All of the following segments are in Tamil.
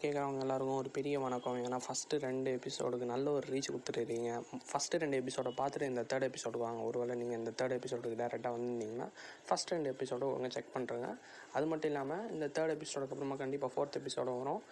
பாட்காஸ்ட்டை கேட்குறவங்க எல்லாருக்கும் ஒரு பெரிய வணக்கம். ஏன்னா ஃபஸ்ட்டு ரெண்டு எபிசோடுக்கு நல்ல ஒரு ரீச் கொடுத்துருக்கீங்க. ஃபஸ்ட்டு ரெண்டு எபிசோடை பார்த்துட்டு இந்த தேர்ட் எபிசோடுக்கு வாங்க. ஒருவேளை நீங்கள் இந்த தேர்ட் எபிசோடுக்கு டேரெக்டாக வந்திருந்தீங்கன்னா ஃபஸ்ட் ரெண்டு எபிசோடு ஒழுங்காக செக் பண்ணுறேங்க அது மட்டும் இல்லாமல் இந்த தேர்ட் எபிசோடுக்கு அப்புறமா கண்டிப்பாக ஃபோர்த் எபிசோடு வரும்.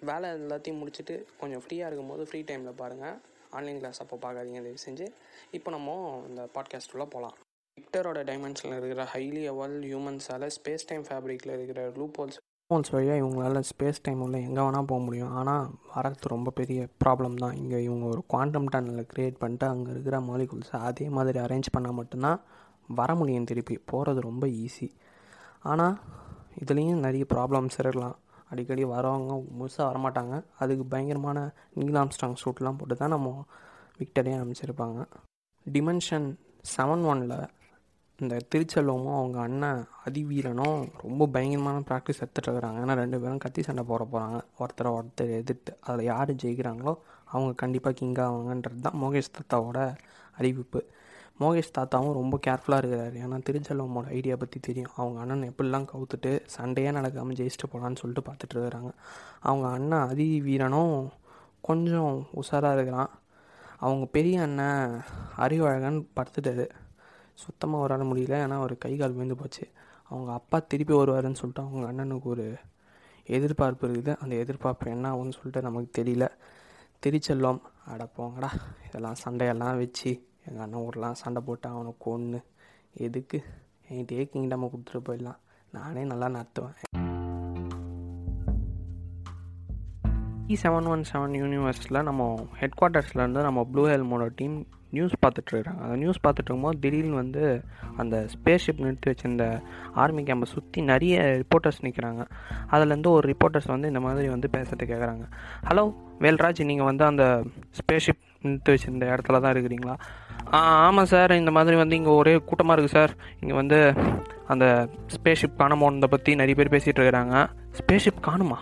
வேலை எல்லாத்தையும் முடிச்சுட்டு கொஞ்சம் ஃப்ரீயாக இருக்கும்போது ஃப்ரீ டைமில் பாருங்கள் ஆன்லைன் கிளாஸ் அப்போ பார்க்காதீங்க தயவு செஞ்சு இப்போ நம்ம இந்த பாட்காஸ்ட்டுள்ளே போகலாம் விக்டரோட டைமென்ஷனில் இருக்கிற ஹைலி அவல் ஹியூமன்ஸால் ஸ்பேஸ் டைம் ஃபேப்ரிக்கில் இருக்கிற லூப் ஹோல்ஸ் ஹோல்ஸ் வழியாக இவங்களால ஸ்பேஸ் டைம் உள்ள எங்கே வேணால் போக முடியும். ஆனால் வரது ரொம்ப பெரிய ப்ராப்ளம் தான். இங்கே இவங்க ஒரு குவாண்டம் டனலை க்ரியேட் பண்ணிட்டு அங்கே இருக்கிற மாலிகுல்ஸை அதே மாதிரி அரேஞ்ச் பண்ணால் மட்டும்தான் வர முடியும் திருப்பி. போகிறது ரொம்ப ஈஸி ஆனால் இதுலேயும் நிறைய ப்ராப்ளம்ஸ் இருக்கலாம். அடிக்கடி வரவங்க முழுசாக வரமாட்டாங்க. அதுக்கு பயங்கரமான நீலாம்ஸ்டாங் சூட்லாம் போட்டு தான் நம்ம விக்டரே அமைச்சிருப்பாங்க டிமென்ஷன் செவன் ஒனில் இந்த திருச்செல்வமும் அவங்க அண்ணன் அதிவீரனும் ரொம்ப பயங்கரமான ப்ராக்டிஸ் எடுத்துகிட்டு இருக்கிறாங்க. ஏன்னா ரெண்டு பேரும் கத்தி சண்டை போட போகிறாங்க ஒருத்தரை ஒருத்தர் எதிர்த்து அதில் யார் ஜெயிக்கிறாங்களோ அவங்க கண்டிப்பாக கிங் ஆவாங்கன்றது தான் மோகேஷ் தாத்தாவோட அறிவிப்பு. மோகேஷ் தாத்தாவும் ரொம்ப கேர்ஃபுல்லாக இருக்கிறாரு. ஏன்னா திருச்செல்வமோட ஐடியா பற்றி தெரியும். அவங்க அண்ணன் எப்படிலாம் கவுத்துட்டு சண்டையே நடக்காமல் ஜெயிச்சுட்டு போகலான்னு சொல்லிட்டு பார்த்துட்டு இருக்கிறாங்க. அவங்க அண்ணன் அதி வீரனும் கொஞ்சம் உஷாராக இருக்கிறான். அவங்க பெரிய அண்ணன் அறிவழகன் படுத்துட்டாரு. சுத்தமாக வரால முடியல. ஏன்னா ஒரு கை கால் விழுந்து போச்சு. அவங்க அப்பா திருப்பி வருவாருன்னு சொல்லிட்டு அவங்க அண்ணனுக்கு ஒரு எதிர்பார்ப்பு இருக்குது. அந்த எதிர்பார்ப்பு என்ன ஆகும்னு சொல்லிட்டு நமக்கு தெரியல. திருச்செல்வம் அட போங்கடா. இதெல்லாம் சண்டையெல்லாம் வச்சு எங்கள் அண்ணன் ஊர்லாம் சண்டை போட்டு அவனை கொன்று எதுக்கு? என்கிட்டயே கிங்டமை கொடுத்துட்டு போயிடலாம். நானே நல்லா நடத்துவேன். இ செவன் ஒன் செவன் யூனிவர்ஸில் நம்ம ஹெட் குவார்ட்டர்ஸ்லேருந்து நம்ம ப்ளூ ஹெல்மோட டீம் நியூஸ் பார்த்துட்ருக்காங்க அந்த நியூஸ் பார்த்துட்ருக்கும்போது திடீர்னு வந்து அந்த ஸ்பேஸ் ஷிப் நிறுத்தி வச்சிருந்த ஆர்மி கேம்பை சுற்றி நிறைய ரிப்போர்ட்டர்ஸ் நிற்கிறாங்க அதுலேருந்து ஒரு ரிப்போர்ட்டர்ஸ் வந்து இந்த மாதிரி வந்து பேசுறது கேட்குறாங்க ஹலோ வேல்ராஜ் நீங்கள் வந்து அந்த ஸ்பேஸ் ஷிப் நிறுத்தி வச்சிருந்த இடத்துல தான் இருக்கிறீங்களா? ஆமாம் சார். இந்த மாதிரி வந்து இங்கே ஒரே கூட்டமாக இருக்குது சார். இங்கே வந்து அந்த ஸ்பேஸ் ஷிப் காணாம போனதை பற்றி நிறைய பேர் பேசிகிட்டு இருக்கிறாங்க. ஸ்பேஸ் ஷிப் காணுமா?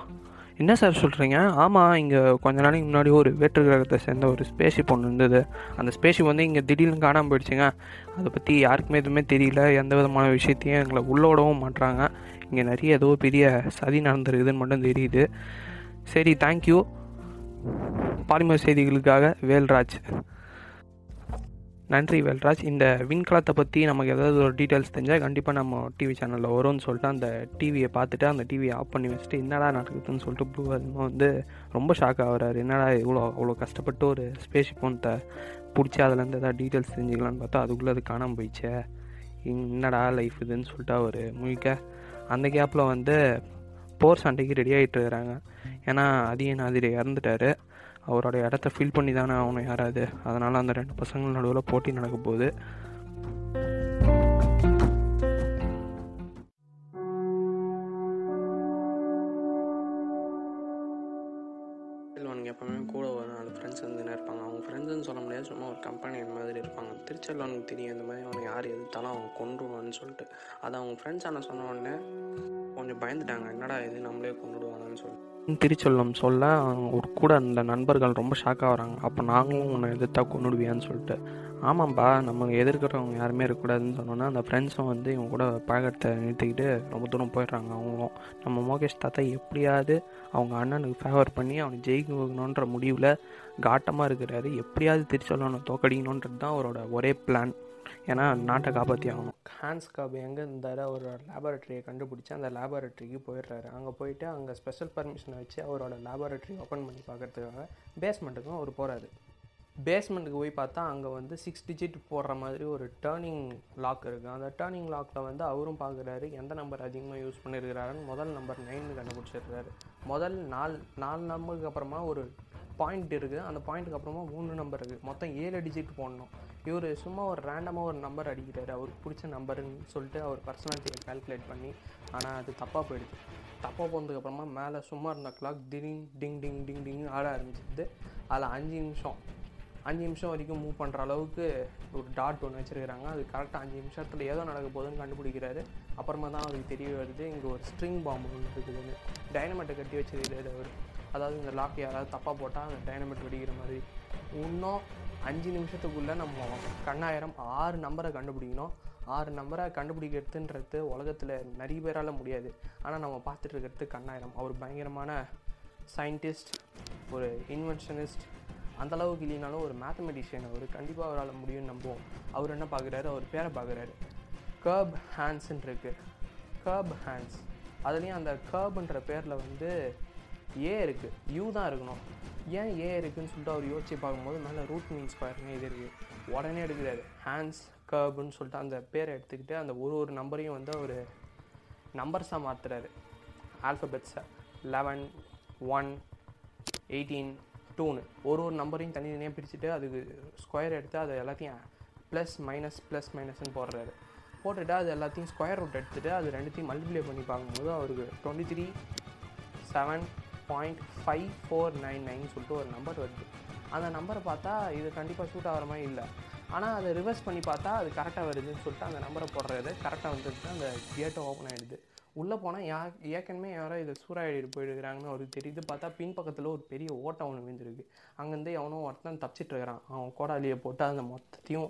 என்ன சார் சொல்கிறீங்க ஆமாம் இங்கே கொஞ்ச நாளைக்கு முன்னாடி ஒரு வேற்று கிரகத்தை சேர்ந்த ஒரு ஸ்பேஷிப் ஒன்று இருந்தது. அந்த ஸ்பேஷிப் வந்து இங்கே திடீர்னு காணாமல் போயிடுச்சுங்க. அதை பற்றி யாருக்குமே எதுவுமே தெரியல. எந்த விதமான விஷயத்தையும் எங்களை உள்ள விடவும் மாட்டுறாங்க இங்கே நிறைய ஏதோ பெரிய சதி நடந்திருக்குதுன்னு மட்டும் தெரியுது. சரி தேங்க்யூ பாலிமர் செய்திகளுக்காக வேல்ராஜ். நன்றி வெல்ராஜ். இந்த விண்கலத்தை பற்றி நமக்கு ஏதாவது ஒரு டீட்டெயில்ஸ் தெரிஞ்சால் கண்டிப்பாக நம்ம டிவி சேனலில் வரும்னு சொல்லிட்டு அந்த டிவியை பார்த்துட்டு அந்த டிவியை ஆஃப் பண்ணி வச்சுட்டு என்னடா நடக்குதுன்னு சொல்லிட்டு ப்ளூ ஹெல்மோ வந்து ரொம்ப ஷாக் ஆகிறாரு. என்னடா இவ்வளோ அவ்வளோ கஷ்டப்பட்டு ஒரு ஸ்பேஸ் ஃபோனத்தை பிடிச்சி அதுலேருந்து ஏதாவது டீட்டெயில்ஸ் தெரிஞ்சுக்கலான்னு பார்த்தா அதுக்குள்ளே அது காணாமல் போயிடுச்சே. என்னடா லைஃப் இதுன்னு சொல்லிட்டு அவர் முழிக்க அந்த கேப்பில் வந்து போர் சண்டைக்கு ரெடி ஆகிட்டு இருக்கிறாங்க. ஏன்னா அதிக நாதிரி இறந்துட்டார். அவரோட இடத்த ஃபில் பண்ணி தானே ஆகணும் யாராவது. அதனால் அந்த ரெண்டு பசங்கள் நடுவில் போட்டி நடக்க போகுது இருப்பாங்க அவனுக்கு தெரியும் இந்த மாதிரி அவனை யார் எதிர்த்தாலும் அவங்க கொண்டுடுவான்னு சொல்லிட்டு. அதை அவங்க ஃப்ரெண்ட்ஸ் ஆனால் சொன்ன உடனே கொஞ்சம் பயந்துட்டாங்க. என்னடா இது நம்மளே கொண்டுடுவாங்கன்னு சொல்லிட்டு. திருச்சொல்லம் சொல்ல ஒரு கூட அந்த நண்பர்கள் ரொம்ப ஷாக்காக வராங்க. அப்போ நாங்களும் உன்னை எதிர்த்தா கொண்டுடுவியான்னு சொல்லிட்டு. ஆமாம்ப்பா நம்ம எதிர்க்கிறவங்க யாருமே இருக்கக்கூடாதுன்னு சொன்னோன்னா அந்த ஃப்ரெண்ட்ஸும் வந்து இவங்க கூட பழக்கத்தை நிறுத்திக்கிட்டு ரொம்ப தூரம் போயிடுறாங்க அவங்களும். நம்ம மோகேஷ் தாத்தா எப்படியாவது அவங்க அண்ணனுக்கு ஃபேவர் பண்ணி அவனை ஜெயிக்க வைக்கணுன்ற முடிவில் காட்டமாக இருக்கிறாரு. எப்படியாவது திருச்செல்வனை தோக்கடிக்கணுன்றது தான் அவரோட ஒரே பிளான் ஏன்னா நாட்டை காப்பாற்றி ஆகணும். ஹான்ஸ் காப் எங்கே இருந்தார்? அவரோட லேபரட்டரியை கண்டுபிடிச்சி அந்த லேபரட்டரிக்கு போயிடுறாரு. அங்கே போயிட்டு அங்கே ஸ்பெஷல் பர்மிஷனை வச்சு அவரோட லேபரட்டரி ஓப்பன் பண்ணி பார்க்கறதுக்காக பேஸ்மெண்ட்டுக்கும் அவர் போகிறாரு பேஸ்மெண்ட்டுக்கு போய் பார்த்தா அங்கே வந்து சிக்ஸ் டிஜிட் போடுற மாதிரி ஒரு டேர்னிங் லாக் இருக்குது அந்த டேர்னிங் லாக்கில் வந்து அவரும் பார்க்குறாரு எந்த நம்பர் அதிகமாக யூஸ் பண்ணியிருக்கிறாருன்னு முதல் நம்பர் நைன் கண்டுபிடிச்சிருக்காரு. முதல் நாலு நாலு நம்பருக்கு அப்புறமா ஒரு பாயிண்ட் இருக்குது அந்த பாயிண்ட்டுக்கு அப்புறமா மூணு நம்பர் இருக்குது மொத்தம் ஏழு டிஜிட் போடணும். இவர் சும்மா ஒரு ரேண்டமாக ஒரு நம்பர் அடிக்கிறாரு. அவருக்கு பிடிச்ச நம்பருன்னு சொல்லிட்டு அவர் பர்சனாலிட்டியை கால்குலேட் பண்ணி ஆனால் அது தப்பாக போயிடுது தப்பாக போனதுக்கப்புறமா மேலே சும்மா இருந்த கிளாக் திடீங் டிங் டிங் டிங் டிங் ஆட ஆரம்பிச்சிது அதில் அஞ்சு நிமிஷம். அஞ்சு நிமிஷம் வரைக்கும் மூவ் பண்ணுற அளவுக்கு ஒரு டாட் ஒன்று வச்சுருக்கிறாங்க. அது கரெக்டாக அஞ்சு நிமிஷத்தில் ஏதோ நடக்க போகுதுன்னு கண்டுபிடிக்கிறாரு. அப்புறமா தான் அவருக்கு தெரிய வருது இங்கே ஒரு ஸ்ட்ரிங் பாம்பு ஒன்று இருக்குதுன்னு டைனமெட்டை கட்டி வச்சுருக்கிறாரு அவர் அதாவது இந்த லாக் யாராவது தப்பாக போட்டால் அந்த டைனமெட் வெடிக்கிற மாதிரி. இன்னும் அஞ்சு நிமிஷத்துக்குள்ளே நம்ம கண்ணாயிரம் ஆறு நம்பரை கண்டுபிடிக்கணும். ஆறு நம்பரை கண்டுபிடிக்கிறதுன்றது உலகத்தில் நிறைய பேரால் முடியாது. ஆனால் நம்ம பார்த்துட்டு இருக்கிறது கண்ணாயிரம். அவர் பயங்கரமான சயின்டிஸ்ட் ஒரு இன்வென்ஷனிஸ்ட் அந்தளவுக்கு இல்லைனாலும் ஒரு மேத்தமெட்டிஷியன் அவர் கண்டிப்பாக அவரால் முடியும்னு நம்புவோம். அவர் என்ன பார்க்குறாரு அவர் பேரை பார்க்குறாரு கர்ப் ஹேண்ட்ஸ்ன்னு இருக்குது கர்ப் ஹேண்ட்ஸ் அதுலேயும் அந்த கர்ப்ன்ற பேரில் வந்து ஏ இருக்குது யூ தான் இருக்கணும். ஏன் ஏ இருக்குதுன்னு சொல்லிட்டு அவர் யோசிச்சு பார்க்கும்போது மேலே ரூட் மீன்ஸ் ஸ்கொயர்னு இது இருக்குது உடனே எடுக்கிறாரு. ஹேண்ட்ஸ் கர்புன்னு சொல்லிட்டு அந்த பேரை எடுத்துக்கிட்டு அந்த ஒரு ஒரு நம்பரையும் வந்து அவர் நம்பர்ஸாக மாற்றுறாரு ஆல்ஃபபெட்ஸை லெவன் ஒன் எயிட்டீன் டூன்னு ஒரு ஒரு நம்பரையும் தனித்தனியாக பிரிச்சுட்டு அதுக்கு ஸ்கொயர் எடுத்து அதை எல்லாத்தையும் ப்ளஸ் மைனஸ் ப்ளஸ் மைனஸ்னு போடுறாரு. போட்டுட்டு அது எல்லாத்தையும் ஸ்கொயர் ரூட் எடுத்துகிட்டு அது ரெண்டுத்தையும் மல்டிப்ளை பண்ணி பார்க்கும்போது அவருக்கு twenty three seven point five four nine nine சொல்லிட்டு ஒரு நம்பர் வருது. அந்த நம்பரை பார்த்தா இது கண்டிப்பாக சூட் ஆகிற மாதிரி இல்லை. ஆனால் அதை ரிவர்ஸ் பண்ணி பார்த்தா அது கரெக்டாக வருதுன்னு சொல்லிட்டு அந்த நம்பரை போடுறது கரெக்டாக வந்துட்டு அந்த கேட்டை ஓப்பன் ஆகிடுது உள்ளே போனால் யா ஏற்கனவே யாரோ இதை சூறாயிட்டு போயிடுறாங்கன்னு அவருக்கு தெரியுது. பார்த்தா பின்பக்கத்தில் ஒரு பெரிய ஓட்டம் ஒன்று விழுந்துருக்கு. அங்கேருந்து எவனோ ஒருத்தன் தப்பிச்சிட்டு இருக்கிறான். அவன் கோடாலியை போட்டு அந்த மொத்தத்தையும்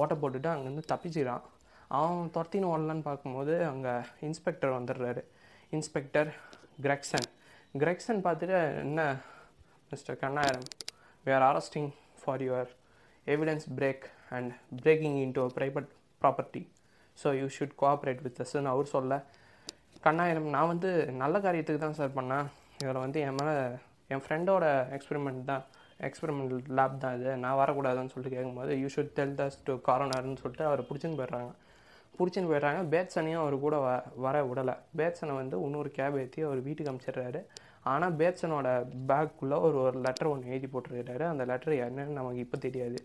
ஓட்டை போட்டுட்டு அங்கேருந்து தப்பிச்சிக்கிறான். அவன் துரத்தின்னு ஓடலான்னு பார்க்கும்போது அங்கே இன்ஸ்பெக்டர் வந்துடுறாரு. Inspector Gregson. கிரெக்சன் பார்த்துட்டு என்ன mister Kannayiram? We are arresting for your evidence break and breaking into a property so you should cooperate with அஸ்ன்னு அவர் சொல்ல கண்ணாயிரம் நான் வந்து நல்ல காரியத்துக்கு தான் சார் பண்ணேன். இதில் வந்து என் மேலே என் ஃப்ரெண்டோட எக்ஸ்பெரிமெண்ட் தான். எக்ஸ்பெரிமெண்ட் லேப் தான் இது. நான் வரக்கூடாதுன்னு சொல்லிட்டு கேட்கும்போது you should tell this to காரோனர்னு சொல்லிட்டு அவரை பிடிச்சின்னு போயிடுறாங்க. பிடிச்சின்னு போயிடுறாங்க. பேட்சனையும் அவர் கூட வ வர விடலை. பேட்சனை வந்து இன்னொரு கேப் ஏற்றி அவர் வீட்டுக்கு அனுப்பிச்சிடுறாரு ஆனால் பேட்சனோட பேக்குள்ளே ஒரு ஒரு லெட்டர் ஒன்று எழுதி போட்டுருக்காரு அந்த லெட்டர் என்னன்னு நமக்கு இப்போ தெரியாது.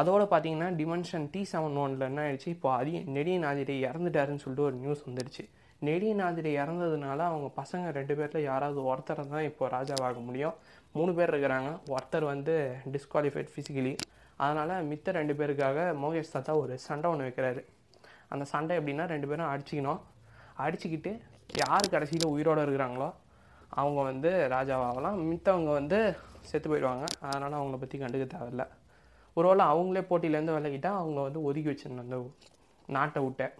அதோடு பார்த்தீங்கன்னா டிமென்ஷன் டி செவன் ஒனில் என்ன ஆயிடுச்சு? இப்போ அதிக நெடிய நாதிரி இறந்துட்டாருன்னு சொல்லிட்டு ஒரு நியூஸ் வந்துடுச்சு. நெடியன் ஆதிரை இறந்ததுனால அவங்க பசங்க ரெண்டு பேரில் யாராவது ஒருத்தர் தான் இப்போ ராஜாவாக முடியும். மூணு பேர் இருக்கிறாங்க. ஒருத்தர் வந்து டிஸ்குவாலிஃபைட் ஃபிசிக்கலி அதனால் மித்த ரெண்டு பேருக்காக மோகேஷ் தாத்தா ஒரு சண்டை ஒன்று வைக்கிறாரு. அந்த சண்டை எப்படின்னா ரெண்டு பேரும் அடிச்சிக்கணும். அடிச்சுக்கிட்டு யார் கடைசியில் உயிரோடு இருக்கிறாங்களோ அவங்க வந்து ராஜாவாகலாம். மித்தவங்க வந்து செத்து போயிடுவாங்க. அதனால் அவங்கள பற்றி கண்டுக்க தேவையில்ல. ஒருவேளை அவங்களே போட்டியிலேருந்து விலகிட்டா அவங்க வந்து ஒதுக்கி வச்சிருந்த அந்த நாட்டை விட்டேன்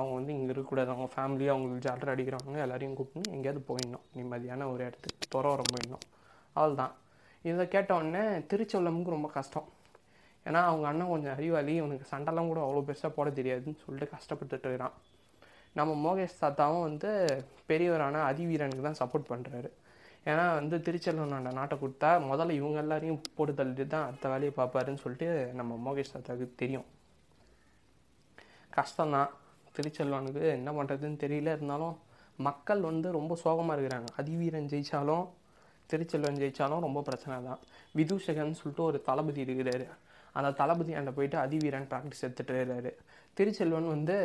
அவங்க வந்து இங்கே இருக்கக்கூடாது. அவங்க ஃபேமிலி அவங்களுக்கு ஜாலர் அடிக்கிறவங்க எல்லாரையும் கூப்பிட்டு எங்கேயாவது போயிடணும். நிம்மதியான ஒரு இடத்துக்கு துறவரம் போயிடணும். அவ்வளோதான் இதை கேட்ட உடனே திருச்செல்லமுக்கு ரொம்ப கஷ்டம். ஏன்னா அவங்க அண்ணன் கொஞ்சம் அறிவாளி. இவனுக்கு சண்டைலாம் கூட அவ்வளோ பெருசாக போட தெரியாதுன்னு சொல்லிட்டு கஷ்டப்பட்டுட்டு இருக்கிறான். நம்ம மோகேஷ் தாத்தாவும் வந்து பெரியவரான அதிவீரனுக்கு தான் சப்போர்ட் பண்ணுறாரு ஏன்னா வந்து திருச்செல்வனோட நாட்டை கொடுத்தா முதல்ல இவங்க எல்லாரையும் போட்டு தள்ளிட்டு தான் அடுத்த வேலையை பார்ப்பாருன்னு சொல்லிட்டு நம்ம மோகேஷ் தாத்தாவுக்கு தெரியும். கஷ்டம்தான். திருச்செல்வனுக்கு என்ன பண்ணுறதுன்னு தெரியல. இருந்தாலும் மக்கள் வந்து ரொம்ப சோகமாக இருக்கிறாங்க. அதிவீரன் ஜெயித்தாலும் திருச்செல்வன் ஜெயித்தாலும் ரொம்ப பிரச்சனை தான். விதூஷகன் சொல்லிட்டு ஒரு தளபதி இருக்கிறாரு. அந்த தளபதி அண்ட போயிட்டு அதிவீரன் ப்ராக்டிஸ் எடுத்துகிட்டு இருக்காரு திருச்செல்வன் வந்து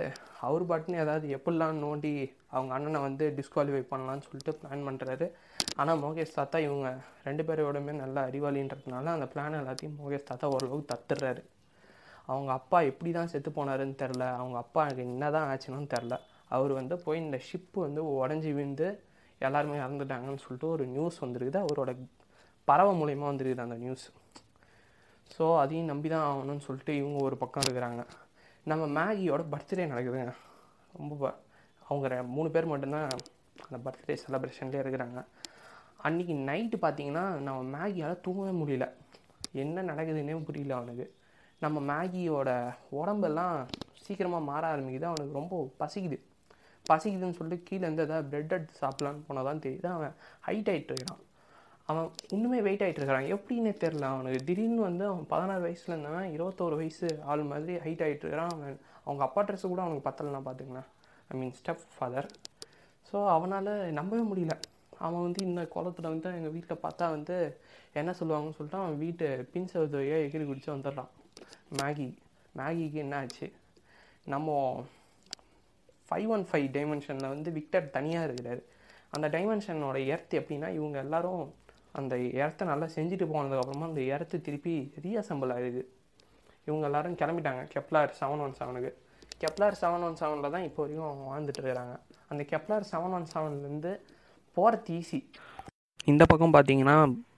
அவர் பாட்டுன்னு ஏதாவது எப்படிலாம் நோண்டி அவங்க அண்ணனை வந்து டிஸ்குவாலிஃபை பண்ணலான்னு சொல்லிட்டு பிளான் பண்ணுறாரு ஆனால் மோகேஷ் தாத்தா இவங்க ரெண்டு பேரோடமே நல்ல அறிவாளின்றதுனால அந்த பிளான் எல்லாத்தையும் மோகேஷ் தாத்தா ஓரளவுக்கு தத்துடுறாரு. அவங்க அப்பா எப்படி தான் செத்து போனாருன்னு தெரில அவங்க அப்பா எனக்கு என்ன தான் ஆச்சுன்னு தெரில அவர் வந்து போய் இந்த ஷிப்பு வந்து உடஞ்சி விழுந்து எல்லாருமே இறந்துட்டாங்கன்னு சொல்லிட்டு ஒரு நியூஸ் வந்துருக்குது. அவரோட பறவை மூலயமா வந்துருக்குது அந்த நியூஸ் ஸோ அதையும் நம்பி தான் ஆகணும்னு சொல்லிட்டு இவங்க ஒரு பக்கம் இருக்கிறாங்க. நம்ம மேகியோட பர்த்டே நடக்குதுங்க. ரொம்ப அவங்க ரெ- மூணு பேர் மட்டும்தான் அந்த பர்த்டே செலப்ரேஷன்லேயே இருக்கிறாங்க. அன்றைக்கி நைட்டு பார்த்தீங்கன்னா நம்ம மேகியால் தூங்கவே முடியல. என்ன நடக்குதுன்னே புரியல அவனுக்கு. நம்ம மேகியோட உடம்பெல்லாம் சீக்கிரமாக மாற ஆரம்பிக்குது. அவனுக்கு ரொம்ப பசிக்குது. பசிக்குதுன்னு சொல்லிட்டு கீழே இருந்து ஏதாவது பிரெட் எடுத்து சாப்பிட்லான்னு போனால் தான் தெரியுது. அவன் ஹைட் ஆகிட்டு இருக்கிறான். அவன் இன்னுமே வெயிட் ஆகிட்டு இருக்கிறான். எப்படின்னே தெரில அவனுக்கு திடீர்னு வந்து அவன் பதினாறு வயசுல இருந்தவன் இருபத்தோரு வயசு ஆள் மாதிரி ஹைட் ஆகிட்டு இருக்கிறான். அவன் அவங்க அப்பா ட்ரெஸ்ஸு கூட அவனுக்கு பத்தலைன்னா பார்த்துங்களேன் I mean step father so அவனால் நம்பவே முடியல. அவன் வந்து இந்த குளத்தில் வந்து எங்கள் வீட்டில் பார்த்தா வந்து என்ன சொல்லுவாங்கன்னு சொல்லிட்டு அவன் வீட்டு பின் செவத்து வழியாக எகிரி குடிச்சு வந்துடுறான். மேகி மேகிக்கு என்ன ஆச்சு நம்ம ஃபைவ் ஒன் ஃபைவ் டைமென்ஷனில் வந்து விக்டர் தனியாக இருக்கிறாரு. அந்த டைமென்ஷனோட எர்த் எப்படின்னா இவங்க எல்லாரும் அந்த எர்த்தை நல்லா செஞ்சுட்டு போனதுக்கப்புறமா அந்த எர்த்து திருப்பி ரீஅசம்பிள் ஆகுது இவங்க எல்லாரும் கிளம்பிட்டாங்க. கெப்லார் செவன் ஒன் செவனுக்கு கெப்லார் செவன் ஒன் செவனில் தான் இப்போ வரைக்கும் அவங்க வாழ்ந்துட்டு இருக்கிறாங்க. அந்த கெப்லார் செவன் ஒன் செவன்லேருந்து போகிறது ஈஸி இந்த பக்கம் பார்த்தீங்கன்னா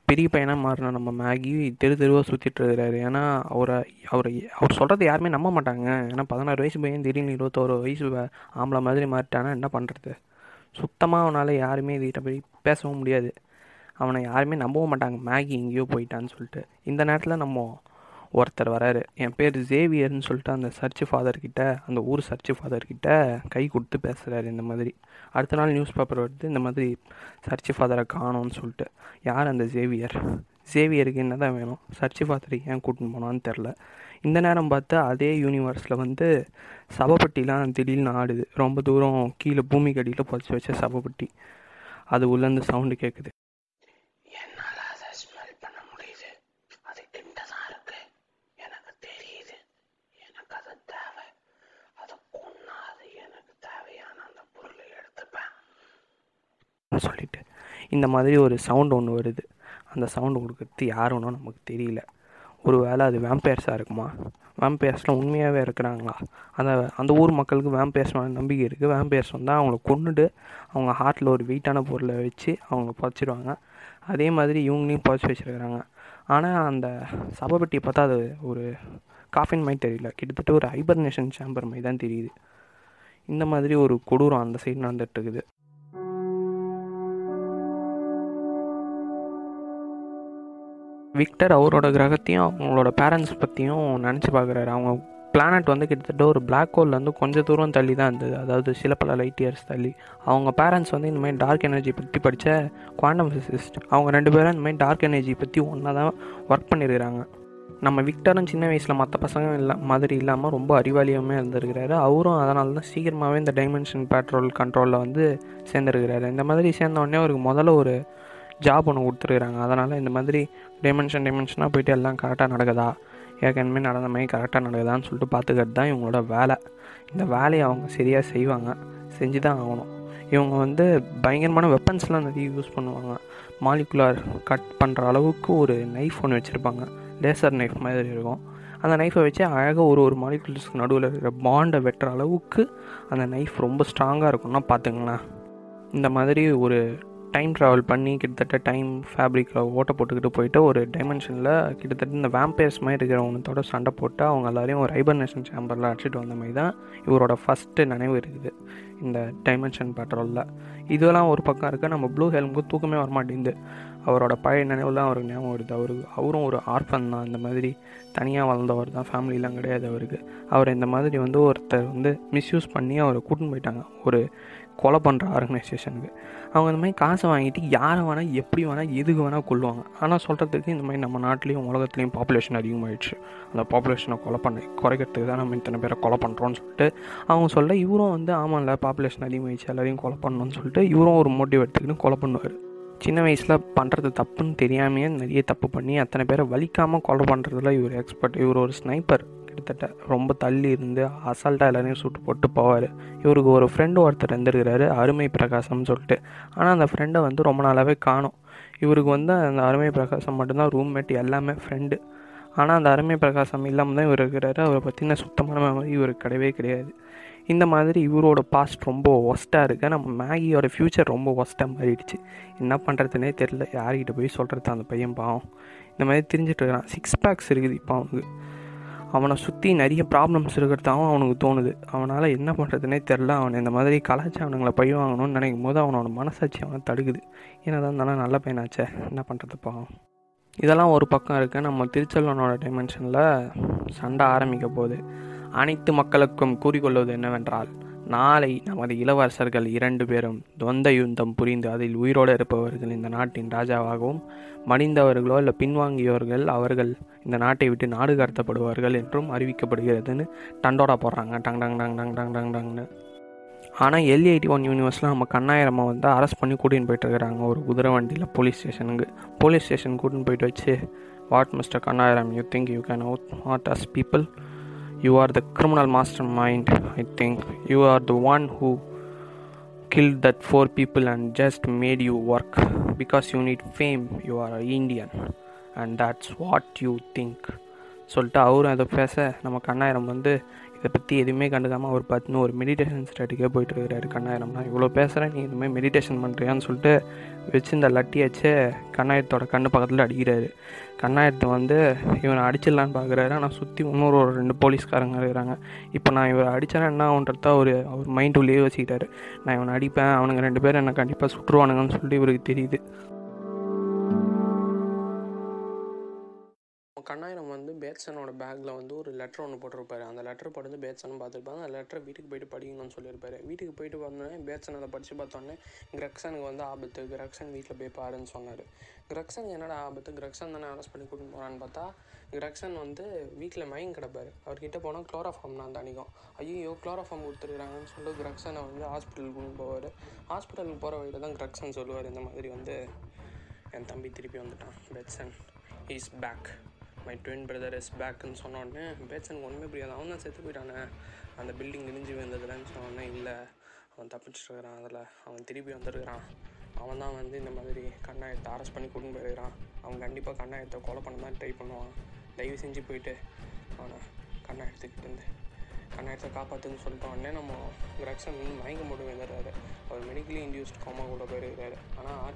பெரிய பையனாக மாறின நம்ம மேகி தெரு தெருவாக சுற்றிட்டு இருக்கிறாரு. ஏன்னா அவரை அவரை அவர் சொல்கிறது யாருமே நம்ப மாட்டாங்க. ஏன்னா பதினாறு வயசு பையன் திடீர்னு இருபத்தோரு வயசு ஆம்பளை மாதிரி மாறிட்டானா என்ன பண்ணுறது சுத்தமாக அவனால் யாருமே இதுகிட்ட போய் பேசவும் முடியாது. அவனை யாருமே நம்பவும் மாட்டாங்க. மேகி எங்கேயோ போயிட்டான்னு சொல்லிட்டு. இந்த நேரத்தில் நம்ம ஒருத்தர் வராரு. என் பேர் ஜேவியர்னு சொல்லிட்டு அந்த சர்ச் ஃபாதர்கிட்ட அந்த ஊர் சர்ச் ஃபாதர்கிட்ட கை கொடுத்து பேசுகிறாரு இந்த மாதிரி. அடுத்த நாள் நியூஸ் பேப்பர் வருது இந்த மாதிரி சர்ச் ஃபாதரை காணோம்னு சொல்லிட்டு. யார் அந்த ஜேவியர் ஜேவியருக்கு என்ன தான் வேணும்? சர்ச் ஃபாதருக்கு ஏன் கூட்டின்னு போனான்னு தெரில இந்த நேரம் பார்த்தா அதே யூனிவர்ஸில் வந்து சபப்பட்டிலாம் திடீர்னு ஆடுது. ரொம்ப தூரம் கீழே பூமிக்கு அடியில் புதைச்சி வச்ச சபப்பட்டி அது உள்ளேருந்து சவுண்டு கேட்குது என்னால் அதை ஸ்மெல் பண்ண முடியுது அது கிட்ட தான் இருக்கு எனக்கு தெரியுது எனக்கு அது தேவை அதை கொன்னா அது எனக்கு தேவையான அந்த பொருளை எடுத்துப்பேன் சொல்லிட்டு இந்த மாதிரி ஒரு சவுண்ட் ஒன்று வருது. அந்த சவுண்டு கொடுக்கறது யாருன்னு நமக்கு தெரியல. ஒரு வேளை அது வேம்பயர்ஸாக இருக்குமா? வேம்பயர்ஸ்லாம் உண்மையாகவே இருக்கிறாங்களா? அந்த அந்த ஊர் மக்களுக்கு வேம்பயர்ஸ் மேலே நம்பிக்கை இருக்குது வேம்பயர்ஸ் வந்தால் அவங்கள கொன்னுட்டு அவங்க ஹார்ட்டில் ஒரு வெயிட்டான பொருளை வச்சு அவங்க புதைச்சிடுவாங்க அதே மாதிரி இவங்களையும் புதைச்சி வச்சுருக்கிறாங்க. ஆனால் அந்த சபப்பட்டியை பார்த்தா அது ஒரு காஃபின் மாதிரி தெரியல. கிட்டத்தட்ட ஒரு ஹைபர்னேஷன் சேம்பர் மாதிரி தான் தெரியுது. இந்த மாதிரி ஒரு கொடூரம் அந்த சைடு நடந்துகிட்ருக்குது விக்டர் அவரோட கிரகத்தையும் அவங்களோட பேரண்ட்ஸ் பற்றியும் நினச்சி பார்க்குறாரு. அவங்க பிளானட் வந்து கிட்டத்தட்ட ஒரு பிளாக் ஹோல்லேருந்து கொஞ்சம் தூரம் தள்ளி தான் இருந்தது. அதாவது சில பல லைட் இயர்ஸ் தள்ளி. அவங்க பேரண்ட்ஸ் வந்து இந்த மாதிரி டார்க் எனர்ஜி பற்றி படித்த குவாண்டம் ஃபிசிஸ்ட் அவங்க ரெண்டு பேரும் இந்த மாதிரி டார்க் எனர்ஜி பற்றி ஒன்றா தான் ஒர்க் பண்ணியிருக்கிறாங்க நம்ம விக்டரும் சின்ன வயசில் மற்ற பசங்க இல்லை மாதிரி இல்லாமல் ரொம்ப அறிவாளியாகவே இருந்திருக்கிறாரு. அவரும் அதனால தான் சீக்கிரமாகவே இந்த டைமென்ஷன் பேட்ரோல் கண்ட்ரோலில் வந்து சேர்ந்துருக்கிறாரு. இந்த மாதிரி சேர்ந்தோடனே அவருக்கு முதல்ல ஒரு ஜாப் ஒன்று கொடுத்துருக்குறாங்க. அதனால் இந்த மாதிரி டைமென்ஷன் டைமென்ஷனாக போயிட்டு எல்லாம் கரெக்டாக நடக்குதா? ஏற்கனவே நடந்த மாதிரி கரெக்டாக நடக்குதான்னு சொல்லிட்டு பார்த்துக்கிறது தான் இவங்களோட வேலை. இந்த வேலையை அவங்க சரியாக செய்வாங்க. செஞ்சு தான் ஆகணும். இவங்க வந்து பயங்கரமான வெப்பன்ஸ்லாம் நிறைய யூஸ் பண்ணுவாங்க. மாலிகுலார் கட் பண்ணுற அளவுக்கு ஒரு நைஃப் ஒன்று வச்சுருப்பாங்க. லேசர் நைஃப் மாதிரி இருக்கும். அந்த நைஃபை வச்சு அழகாக ஒரு ஒரு மாலிகுலர்ஸ்க்கு நடுவில் இருக்கிற பாண்டை வெட்டுற அளவுக்கு அந்த நைஃப் ரொம்ப ஸ்ட்ராங்காக இருக்கும்னா பார்த்துங்களேன். இந்த மாதிரி ஒரு டைம் ட்ராவல் பண்ணி கிட்டத்தட்ட டைம் ஃபேப்ரிக்கில் ஓட்ட போட்டுக்கிட்டு போயிட்டு ஒரு டைமென்ஷனில் கிட்டத்தட்ட இந்த வேம்பயர்ஸ் மாதிரி இருக்கிறவனத்தோட சண்டை போட்டு அவங்க எல்லாரையும் ஒரு ஹைபர்னேஷன் சேம்பரில் அடிச்சுட்டு வந்த மாதிரி தான் இவரோட ஃபஸ்ட்டு நினைவு இருக்குது இந்த டைமென்ஷன் பேட்ரோலில் இதெல்லாம் ஒரு பக்கம் இருக்குது நம்ம ப்ளூ ஹெல்முக்கு தூக்கமே வரமாட்டேங்குது அவரோட பழைய நினைவுலாம் அவருக்கு ஞாபகம் வருது. அவருக்கு அவரும் ஒரு ஆர்ஃபன் தான். இந்த மாதிரி தனியாக வளர்ந்தவர் தான். ஃபேமிலிலாம் கிடையாது அவருக்கு. அவர் இந்த மாதிரி வந்து ஒருத்தர் வந்து மிஸ்யூஸ் பண்ணி அவரை கூட்டின்னு போயிட்டாங்க. ஒரு கொலை பண்ணுற ஆர்கனைசேஷனுக்கு அவங்க இந்த மாதிரி காசை வாங்கிட்டு யாரை வேணால் எப்படி வேணால் எதுக்கு வேணால் கொள்ளுவாங்க ஆனால் சொல்கிறதுக்கு இந்த மாதிரி நம்ம நாட்டிலையும் உலகத்துலேயும் பாப்புலேஷன் அதிகமாகிடுச்சு அந்த பாப்புலேஷனை கொலை பண்ண குறைக்கிறதுக்கு தான் நம்ம இத்தனை பேரை கொலை பண்ணுறோன்னு சொல்லிட்டு அவங்க சொல்ல இவரும் வந்து ஆமாம்ல பாப்புலேஷன் அதிகமாகிடுச்சு எல்லாரையும் கொலை பண்ணணும்னு சொல்லிட்டு இவரும் ஒரு மோட்டிவ் எடுத்துக்கிட்டு கொலை பண்ணுவார். சின்ன வயசில் பண்ணுறது தப்புன்னு தெரியாமையே நிறைய தப்பு பண்ணி அத்தனை பேரை வலிக்காமல் கொலை பண்ணுறதுல இவர் எக்ஸ்பர்ட் இவர் ஒரு ஸ்னைப்பர் கிட்டத்தட்ட ரொம்ப தள்ளி இருந்து அசால்ட்டாக எல்லாரையும் சுட்டு போட்டு போவார். இவருக்கு ஒரு ஃப்ரெண்டு ஒருத்தர் இருந்திருக்கிறாரு அருமை பிரகாசம்னு சொல்லிட்டு. ஆனால் அந்த ஃப்ரெண்டை வந்து ரொம்ப நாளாகவே காணும். இவருக்கு வந்து அந்த அருமை பிரகாசம் மட்டும்தான் ரூம்மேட் எல்லாமே ஃப்ரெண்டு ஆனால் அந்த அருமை பிரகாசம் இல்லாமல் தான் இவர் இருக்கிறாரு. அவரை பற்றின சுத்தமான மெமரி இவருக்கு கிடையவே கிடையாது. இந்த மாதிரி இவரோட பாஸ்ட் ரொம்ப ஒஸ்ட்டாக இருக்குது நம்ம மேகியோட ஃப்யூச்சர் ரொம்ப ஒஸ்ட்டாக மாறிடுச்சு. என்ன பண்ணுறதுனே தெரில யார்கிட்ட போய் சொல்கிறது அந்த பையன் பாவம். இந்த மாதிரி தெரிஞ்சிட்டு இருக்கான். சிக்ஸ் பேக்ஸ் இருக்குது இப்போ அவனுக்கு. அவனை சுற்றி நிறைய ப்ராப்ளம்ஸ் இருக்கிறதாவும் அவனுக்கு தோணுது. அவனால் என்ன பண்ணுறதுனே தெரில அவனை இந்த மாதிரி கலாச்சி அவனுங்களை பழி வாங்கணும்னு நினைக்கும் போது அவனோட மனசாட்சி அவனை தடுக்குது. ஏன்னா தான் இருந்தாலும் நல்ல பையனாச்சே. என்ன பண்ணுறது பாவம். இதெல்லாம் ஒரு பக்கம் இருக்குது நம்ம திருச்செல்வனோட டைமென்ஷனில் சண்டை ஆரம்பிக்க போகுது. அனைத்து மக்களுக்கும் கூறிக்கொள்வது என்னவென்றால் நாளை நமது இளவரசர்கள் இரண்டு பேரும் தொந்த யுத்தம் புரிந்து அதில் உயிரோடு இருப்பவர்கள் இந்த நாட்டின் ராஜாவாகவும் மடிந்தவர்களோ இல்லை பின்வாங்கியவர்கள் அவர்கள் இந்த நாட்டை விட்டு நாடு கடத்தப்படுவார்கள் என்றும் அறிவிக்கப்படுகிறதுன்னு டண்டோரா போடுறாங்க. டங் டங் டங் டங் டங் டங் டங்னு. ஆனால் எல் எயிட்டி ஒன் யூனிவர்ஸில் நம்ம கண்ணாயிரம்மா வந்து அரெஸ்ட் பண்ணி கூட்டின்னு போயிட்டுருக்குறாங்க ஒரு குதிரை வண்டியில் போலீஸ் ஸ்டேஷனுக்கு போலீஸ் ஸ்டேஷன் கூட்டின்னு போயிட்டு வச்சு what mister Kannayiram you think you can outwit us people you are the criminal mastermind i think you are the one who killed that four people and just made you work because you need fame you are an indian and that's what you think சொல்லிட்டு அவரும் அதை பேச நம்ம கண்ணாயிரம் வந்து இதை பற்றி எதுவுமே கண்டுக்காமல் அவர் பார்த்துன்னு ஒரு மெடிடேஷன் ஸ்டாட்டிக்கே போயிட்டு இருக்கிறாரு கண்ணாயிரம் நான் இவ்வளோ பேசுகிறேன் நீ எதுவுமே மெடிடேஷன் பண்ணுறியான்னு சொல்லிட்டு வச்சு இந்த லட்டி வச்சு கண்ணாயிரத்தோட கண்ணு பக்கத்தில் அடிக்கிறாரு. கண்ணாயிரத்தை வந்து இவனை அடிச்சிடலான்னு பார்க்குறாரு ஆனால் சுற்றி இன்னொரு ஒரு ரெண்டு போலீஸ்காரங்க இருக்கிறாங்க. இப்போ நான் இவரை அடித்தேன்னா என்ன ஒன்றத அவர் அவர் மைண்ட் உள்ளே வச்சுக்கிட்டாரு. நான் இவனை அடிப்பேன். அவனுங்க ரெண்டு பேரும் என்னை கண்டிப்பாக சுற்றுவானுங்கன்னு சொல்லி இவருக்கு தெரியுது. கண்ணாயிரம் பேட்ஸனோட பேட்சனோட பேக்கில் வந்து ஒரு லெட்டர் ஒன்று போட்டிருப்பாரு. அந்த லெட்டர் போட்டு பேட்ஸனும் பார்த்துருப்பாங்க அந்த லெட்டரை வீட்டுக்கு போயிட்டு படிக்கணும்னு சொல்லியிருப்பாரு. வீட்டுக்கு போயிட்டு வந்தோடனே பேட்ஸன் அதை படித்து பார்த்தோன்னே கிரக்ஸனுக்கு வந்து ஆபத்து. கிரக்ஸன் வீட்டில் போய் பாருன்னு சொன்னார். கிரக்சன் என்னடா ஆபத்து? கிரக்ஸன் தானே அரெஸ்ட் பண்ணி கூட்டிட்டு போகிறான்னு பார்த்தா கிரக்ஸன் வந்து வீட்டில் மயங்க கிடப்பார். அவர்கிட்ட போனால் குளோரோஃபார்ம் தான் தணிக்கும் ஐயோ குளோரோஃபார்ம் கொடுத்துருக்காங்கன்னு சொல்லிட்டு கிரக்ஸனை வந்து ஹாஸ்பிட்டலுக்கு கொண்டு போவார். ஹாஸ்பிட்டலுக்கு போகிற வழியில் தான் கிரக்ஸன் சொல்லுவார். இந்த மாதிரி வந்து என் தம்பி திருப்பி வந்துட்டான். Patson is back my twin brother is பேக்குன்னு சொன்னோடனே பேட்சனுக்கு ஒன்றுமே புரியாது. அவன் தான் செத்து போயிட்டானே. அந்த பில்டிங் இடிஞ்சு விழுந்ததுலன்னு சொன்னோடனே இல்லை அவன் தப்பிச்சிருக்கிறான் அதில். அவன் திருப்பி வந்திருக்கிறான். அவன் தான் வந்து இந்த மாதிரி கண்ணாயத்தை அரெஸ்ட் பண்ணி கொண்டு போயிருக்கிறான். அவன் கண்டிப்பாக கண்ணாயத்தை கொலை பண்ண தான் ட்ரை பண்ணுவான். தயவு செஞ்சு போயிட்டு அவனை கண்ணாயத்துக்கிட்ட இருந்து கண்ணாயத்தை காப்பாற்றுன்னு சொல்லிட்ட உடனே நம்ம கிரக்ஷன் வந்து மயங்க மட்டும் வந்துடுறாரு அவர் மெடிக்கலி இன்டியூஸ்ட் கோமா கூட போயிருக்கிறாரு. ஆனால்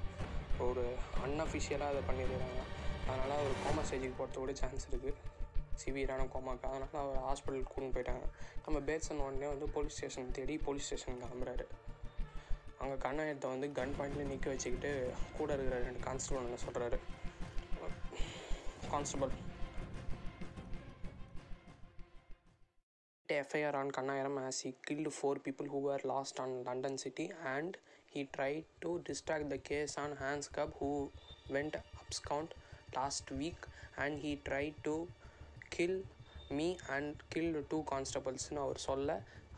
ஒரு அன்அஃபிஷியலாக அதை பண்ணியிருக்கிறாங்க. அதனால் அவர் கோமா ஸ்டேஜுக்கு போகிறத கூட சான்ஸ் இருக்குது சிவியரான கோமாக்கு அதனால் அவர் ஹாஸ்பிட்டலுக்கு கூட்டின்னு போயிட்டாங்க. நம்ம பேட்ஸன் உடனே வந்து போலீஸ் ஸ்டேஷன் தேடி போலீஸ் ஸ்டேஷன் கிளம்புறாரு. அங்கே கண்ணாயத்தை வந்து கன் பாயிண்ட்ல நிற்க வச்சுக்கிட்டு கூட இருக்கிற ரெண்டு கான்ஸ்டபிள் என்ன சொல்கிறாரு constable FIR on Kannayiram as he killed four people who are lost on London city and he try to distract the case on hands cuff who went abscond last week and he tried to kill me and kill two கான்ஸ்டபிள்ஸ்னு அவர் சொல்ல.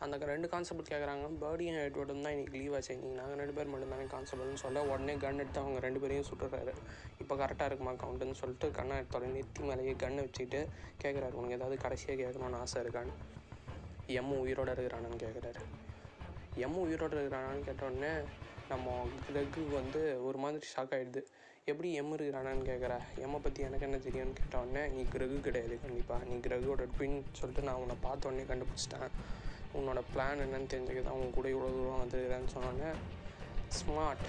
அந்த ரெண்டு கான்ஸ்டபிள் கேட்குறாங்க பேர்டியும் எட்வர்டும் தான் இன்றைக்கி லீவ் ஆச்சு இன்றைக்கி நாங்கள் ரெண்டு பேர் மட்டும் தானே கான்ஸ்டபிள்னு சொல்ல. உடனே கன் எடுத்து அவங்க ரெண்டு பேரையும் சுட்டுறாரு. இப்போ கரெக்டாக இருக்குமா கவுண்ட்டுன்னு சொல்லிட்டு கண்ணை எடுத்தோட நெத்தி மேலேயே கன்று வச்சுக்கிட்டு கேட்குறாரு உனக்கு ஏதாவது கடைசியாக கேட்கணும்னு ஆசை இருக்கான்னு. எம்மு உயிரோட இருக்கிறானான்னு கேட்குறாரு எம்மு உயிரோட இருக்கிறானான்னு கேட்டோடனே நம்ம கிரக்கு வந்து ஒரு மாதிரி ஷாக் ஆகிடுது எப்படி எம் இருக்கிறானான்னு கேட்குற எம்மை பற்றி எனக்கு என்ன தெரியும்னு கேட்டோடனே நீ கிரகு கிடையாது கண்டிப்பாக நீ கிரகோட ட்வின் சொல்லிட்டு நான் உன்னை பார்த்த உடனே கண்டுபிடிச்சிட்டேன். உன்னோட பிளான் என்னன்னு தெரிஞ்சுக்கிதான் உன் கூட இவ்வளோ தூரம் வந்துருக்கிறேன்னு சொன்னோடனே ஸ்மார்ட்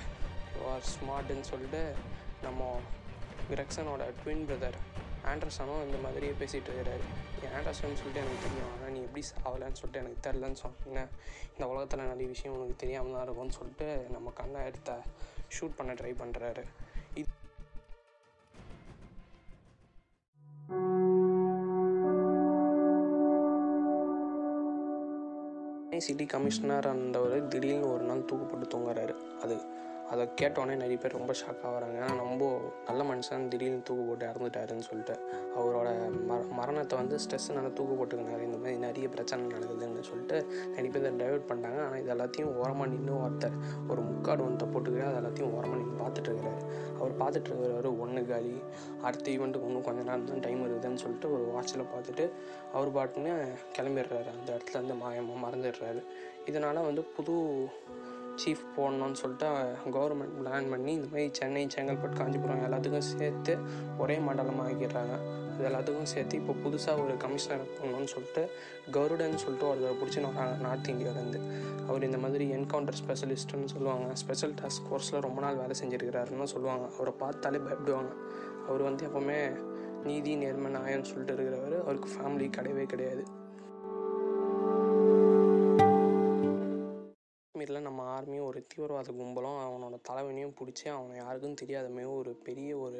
ஆர் ஸ்மார்ட்டுன்னு சொல்லிட்டு நம்ம கிரக்சனோட ட்வின் பிரதர் ஆண்டர்சனும் இந்த மாதிரியே பேசிகிட்டு இருக்கிறாரு. ஏன்டா சொல்லிட்டு எனக்கு தெரியும். ஆனால் நீ எப்படி சாவலன்னு சொல்லிட்டு எனக்கு தெரிலன்னு சொன்னேன் இந்த உலகத்தில் நிறைய விஷயம் உனக்கு தெரியாமல் தான் இருக்கும்னு சொல்லிட்டு நம்ம கண்ணை எடுத்த ஷூட் பண்ண ட்ரை பண்ணுறாரு இது சிட்டி கமிஷனர் அந்தவர் திடீர்னு ஒரு நாள் தூக்கப்பட்டு தூங்குறாரு. அது அதை கேட்டோடனே நிறைய பேர் ரொம்ப ஷாக் ஆகுறாங்க ஏன்னா ரொம்ப நல்ல மனுஷன் திடீர்னு தூக்கு போட்டு இறந்துட்டாருன்னு சொல்லிட்டு அவரோட மர மரணத்தை வந்து ஸ்ட்ரெஸ்ஸுனால தூக்கு போட்டுக்கினாரு. இந்த மாதிரி நிறைய பிரச்சனை நடக்குதுன்னு சொல்லிட்டு நிறைய பேர் டைவெர்ட் பண்ணிட்டாங்க. ஆனால் இது எல்லாத்தையும் ஓரமாக நின்று ஒருத்தர் ஒரு முக்காடு ஒன்றை போட்டுக்கிறார் அது எல்லாத்தையும் ஓரமாக நின்று பார்த்துட்டு இருக்கிறாரு அவர் பார்த்துட்டு இருக்கிறாரு ஒன்று காலி அடுத்த ஈவெண்ட்டுக்கு இன்னும் கொஞ்ச நேரம் தான் டைம் இருக்குதுன்னு சொல்லிட்டு ஒரு வாட்சில் பார்த்துட்டு அவர் பாட்டுன்னு கிளம்பிடுறாரு. அந்த இடத்துல வந்து மாயமாக மறந்துடுறாரு. இதனால் வந்து புது சீஃப் போடணும்னு சொல்லிட்டு கவர்மெண்ட் பிளான் பண்ணி இந்த மாதிரி சென்னை செங்கல்பட்டு காஞ்சிபுரம் எல்லாத்துக்கும் சேர்த்து ஒரே மண்டலமாக ஆக்கிடுறாங்க இது எல்லாத்துக்கும் சேர்த்து இப்போ புதுசாக ஒரு கமிஷனர் போடணும்னு சொல்லிட்டு கருடன் சொல்லிட்டு ஒருத்தர் பிடிச்சின்னு வராங்க நார்த் இந்தியாவிலேருந்து அவர் இந்த மாதிரி என்கவுண்டர் ஸ்பெஷலிஸ்ட்டுன்னு சொல்லுவாங்க. ஸ்பெஷல் டாஸ்க் ஃபோர்ஸில் ரொம்ப நாள் வேலை செஞ்சுருக்கிறாருன்னு சொல்லுவாங்க. அவரை பார்த்தாலே பயப்படுவாங்க. அவர் வந்து எப்போவுமே நீதி நேர்மை நாயன்னு சொல்லிட்டு இருக்கிறவர். அவருக்கு ஃபேமிலி கிடையவே கிடையாது. தீவிரவாத கும்பலும் அவனோட தலைவனையும் பிடிச்சி அவனை யாருக்கும் தெரியாதமே ஒரு பெரிய ஒரு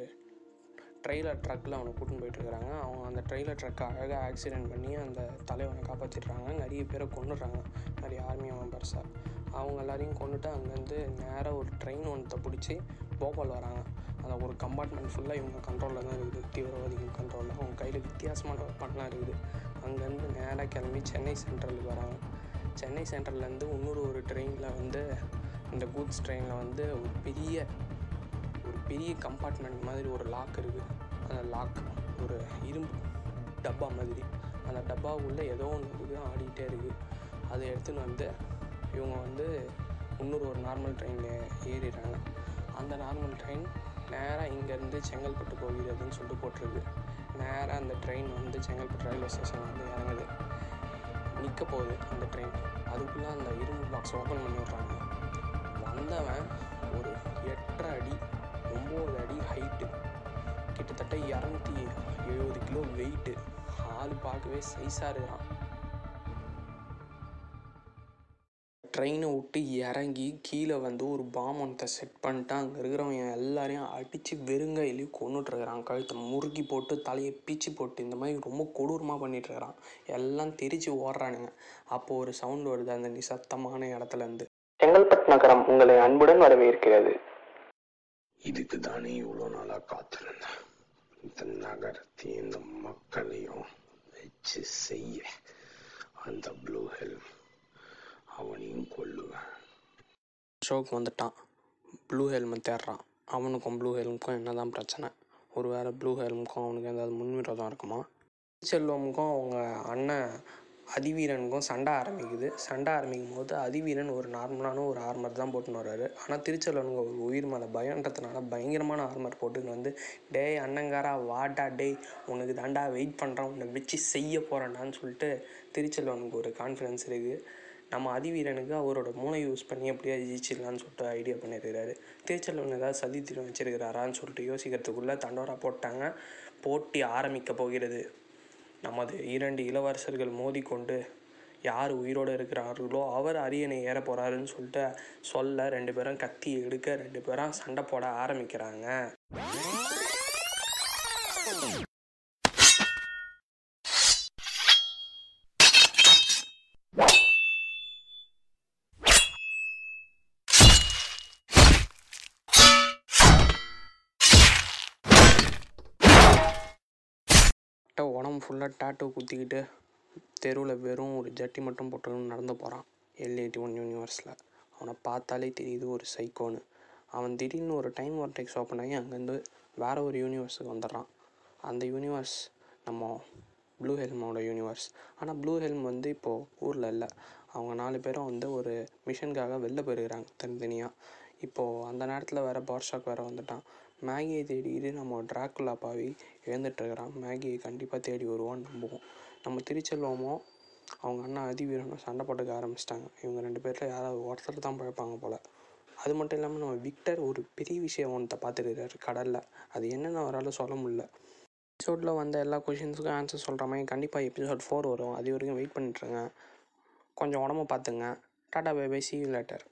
ட்ரெய்லர் ட்ரக்கில் அவனை கூட்டின்னு போயிட்டுருக்காங்க அவங்க அந்த ட்ரெய்லர் ட்ரக்கை அழகாக ஆக்சிடென்ட் பண்ணி அந்த தலைவனை காப்பாற்றிடுறாங்க நிறைய பேரை கொண்டுடுறாங்க நிறைய ஆர்மி மெம்பர்ஸாக அவங்க எல்லாரையும் கொண்டுட்டு அங்கேருந்து நேராக ஒரு ட்ரெயின் ஒன்றத்தை பிடிச்சி போபால் வராங்க. அந்த ஒரு கம்பார்ட்மெண்ட் ஃபுல்லாக இவங்க கண்ட்ரோலில் தான் இருக்குது. தீவிரவாதிகள் கண்ட்ரோலில் அவங்க கையில் வித்தியாசமான பண்ணலாம் இருக்குது. அங்கேருந்து நேராக கிளம்பி சென்னை சென்ட்ரலுக்கு வராங்க. சென்னை சென்ட்ரல்லேருந்து இன்னொரு ஒரு ட்ரெயினில் வந்து இந்த கூட்ஸ் ட்ரெயினில் வந்து ஒரு பெரிய ஒரு பெரிய கம்பார்ட்மெண்ட் மாதிரி ஒரு லாக் இருக்குது அந்த லாக் ஒரு இரும்பு டப்பா மாதிரி. அந்த டப்பாவுக்குள்ளே ஏதோ ஒன்று இருக்குது ஆடிக்கிட்டே இருக்குது அதை எடுத்துன்னு வந்து இவங்க வந்து இன்னொரு ஒரு நார்மல் ட்ரெயினில் ஏறிடுறாங்க. அந்த நார்மல் ட்ரெயின் நேராக இங்கேருந்து செங்கல்பட்டு போகிறதுன்னு சொல்லிட்டு போட்டிருக்கு. நேராக அந்த ட்ரெயின் வந்து செங்கல்பட்டு ரயில்வே ஸ்டேஷன் வந்து இறங்குது. நிற்க போகுது அந்த ட்ரெயின் அதுக்குள்ளே அந்த இரும்பு பாக்ஸ் ஓப்பன் பண்ணி விட்றாங்க. வந்தவன் ஒரு எட்டரை அடி ஒம்பது அடி ஹைட்டு கிட்டத்தட்ட இரநூத்தி எழுபது கிலோ வெயிட்டு ஆள் பார்க்கவே சைஸாக இருக்கிறான். ட்ரெயினை விட்டு இறங்கி கீழே வந்து ஒரு பாமனத்தை செட் பண்ணிட்டு அங்கே இருக்கிறவங்க எல்லாரையும் அடித்து வெறுங்கையிலேயே கொண்டுட்ருக்கிறான் கழுத்தை முறுக்கி போட்டு தலையை பீச்சு போட்டு இந்த மாதிரி ரொம்ப கொடூரமாக பண்ணிகிட்ருக்கிறான் எல்லாம் தெரிச்சு ஓடுறானுங்க. அப்போது ஒரு சவுண்ட் வருது. அந்த நிசப்தமான இடத்துலேருந்து செங்கல்பட்டு நகரம் உங்களை அன்புடன் வரவேற்கிறது. இதுக்கு தானே இவ்வளோ நாளாக காத்திருந்தேன் இந்த நகரத்தையும் இந்த மக்களையும் வச்சு செய்ய அந்த ப்ளூ ஹெல்ம் அவனையும் கொல்லுவேன். ஷோக்கு வந்துட்டான். ப்ளூ ஹெல்மெட் தேடுறான். அவனுக்கும் ப்ளூ ஹெல்முக்கும் என்ன தான் பிரச்சனை? ஒரு வேளை ப்ளூ ஹெல்முக்கும் அவனுக்கு ஏதாவது முன்விரோதம் இருக்குமா? செல்வமுக்கும் அவங்க அண்ணன் அதிவீரனுக்கும் சண்டை ஆரம்பிக்குது. சண்டை ஆரம்பிக்கும் போது அதிவீரன் ஒரு நார்மலான ஒரு ஆர்மர் தான் போட்டுன்னு வர்றாரு. ஆனால் திருச்செல்வனுங்க ஒரு உயிர் மேலே பயன்றதுனால பயங்கரமான ஆர்மர் போட்டுன்னு வந்து டேய் அண்ணங்காரா வாடா டேய் உனக்கு தாண்டா வெயிட் பண்ணுறான் உன்னை வச்சு செய்ய போகிறேன்டான்னு சொல்லிட்டு திருச்செல்வனுக்கு ஒரு கான்ஃபிடன்ஸ் இருக்குது நம்ம அதிவீரனுக்கு அவரோட மூளை யூஸ் பண்ணி எப்படியா ஜெயிச்சிடலான்னு சொல்லிட்டு ஐடியா பண்ணியிருக்கிறாரு திருச்செல்வன் ஏதாவது சதி திட்டம் வச்சிருக்கிறாரான்னு சொல்லிட்டு யோசிக்கிறதுக்குள்ளே தண்டோரா போட்டாங்க. போட்டி ஆரம்பிக்க போகிறது. நமது இரண்டு இளவரசர்கள் மோதிக்கொண்டு யார் உயிரோடு இருக்கிறார்களோ அவர் அரியணை ஏற போகிறாருன்னு சொல்லிட்டு சொல்ல ரெண்டு பேரும் கத்தி எடுக்க ரெண்டு பேரும் சண்டை போட ஆரம்பிக்கிறாங்க கரெக்டாக உடம்பு ஃபுல்லாக டாட்டூ குத்திக்கிட்டு தெருவில் வெறும் ஒரு ஜட்டி மட்டும் போட்டுக்கணும் நடந்து போகிறான் எல் எயிட்டி ஒன் யூனிவர்ஸில் அவனை பார்த்தாலே தெரியுது ஒரு சைக்கோன்னு அவன் திடீர்னு ஒரு டைம் வார்டெக்ஸ் ஓப்பன் ஆகி அங்கேருந்து வேற ஒரு யூனிவர்ஸுக்கு வந்துடுறான். அந்த யூனிவர்ஸ் நம்ம ப்ளூ ஹெல்மோட யூனிவர்ஸ் ஆனால் ப்ளூ ஹெல்ம் வந்து இப்போது ஊரில் இல்லை. அவங்க நாலு பேரும் வந்து ஒரு மிஷனுக்காக வெளில போயிருக்கிறாங்க தனித்தனியாக இப்போது அந்த நேரத்தில் வேறு பவர் வேறு வந்துட்டான். மேகியை தேடிட்டு நம்ம ட்ராக்குலா பாவி இழந்துட்டுருக்கிறான் மேகியை கண்டிப்பாக தேடி வருவான்னு நம்புவோம். நம்ம திருச்செல்வமும் அவங்க அண்ணா அதிவீரனும் சண்டை போட்டுக்க ஆரம்பிச்சிட்டாங்க. இவங்க ரெண்டு பேரில் யாராவது ஒருத்தர் தான் பிழைப்பாங்க போல். அது மட்டும் இல்லாமல் நம்ம விக்டர் ஒரு பெரிய விஷயம் ஒன்றத்தை பார்த்துருக்காரு கடலில். அது என்னென்னு அவரால் சொல்ல முடியல. எபிசோடில் வந்த எல்லா கொஷின்ஸுக்கும் ஆன்சர் சொல்கிற மாதிரி கண்டிப்பாக எபிசோட் ஃபோர் வரும். அது வரைக்கும் வெயிட் பண்ணிட்டுருங்க கொஞ்சம் உடம்ப பார்த்துங்க ta ta bye bye see you later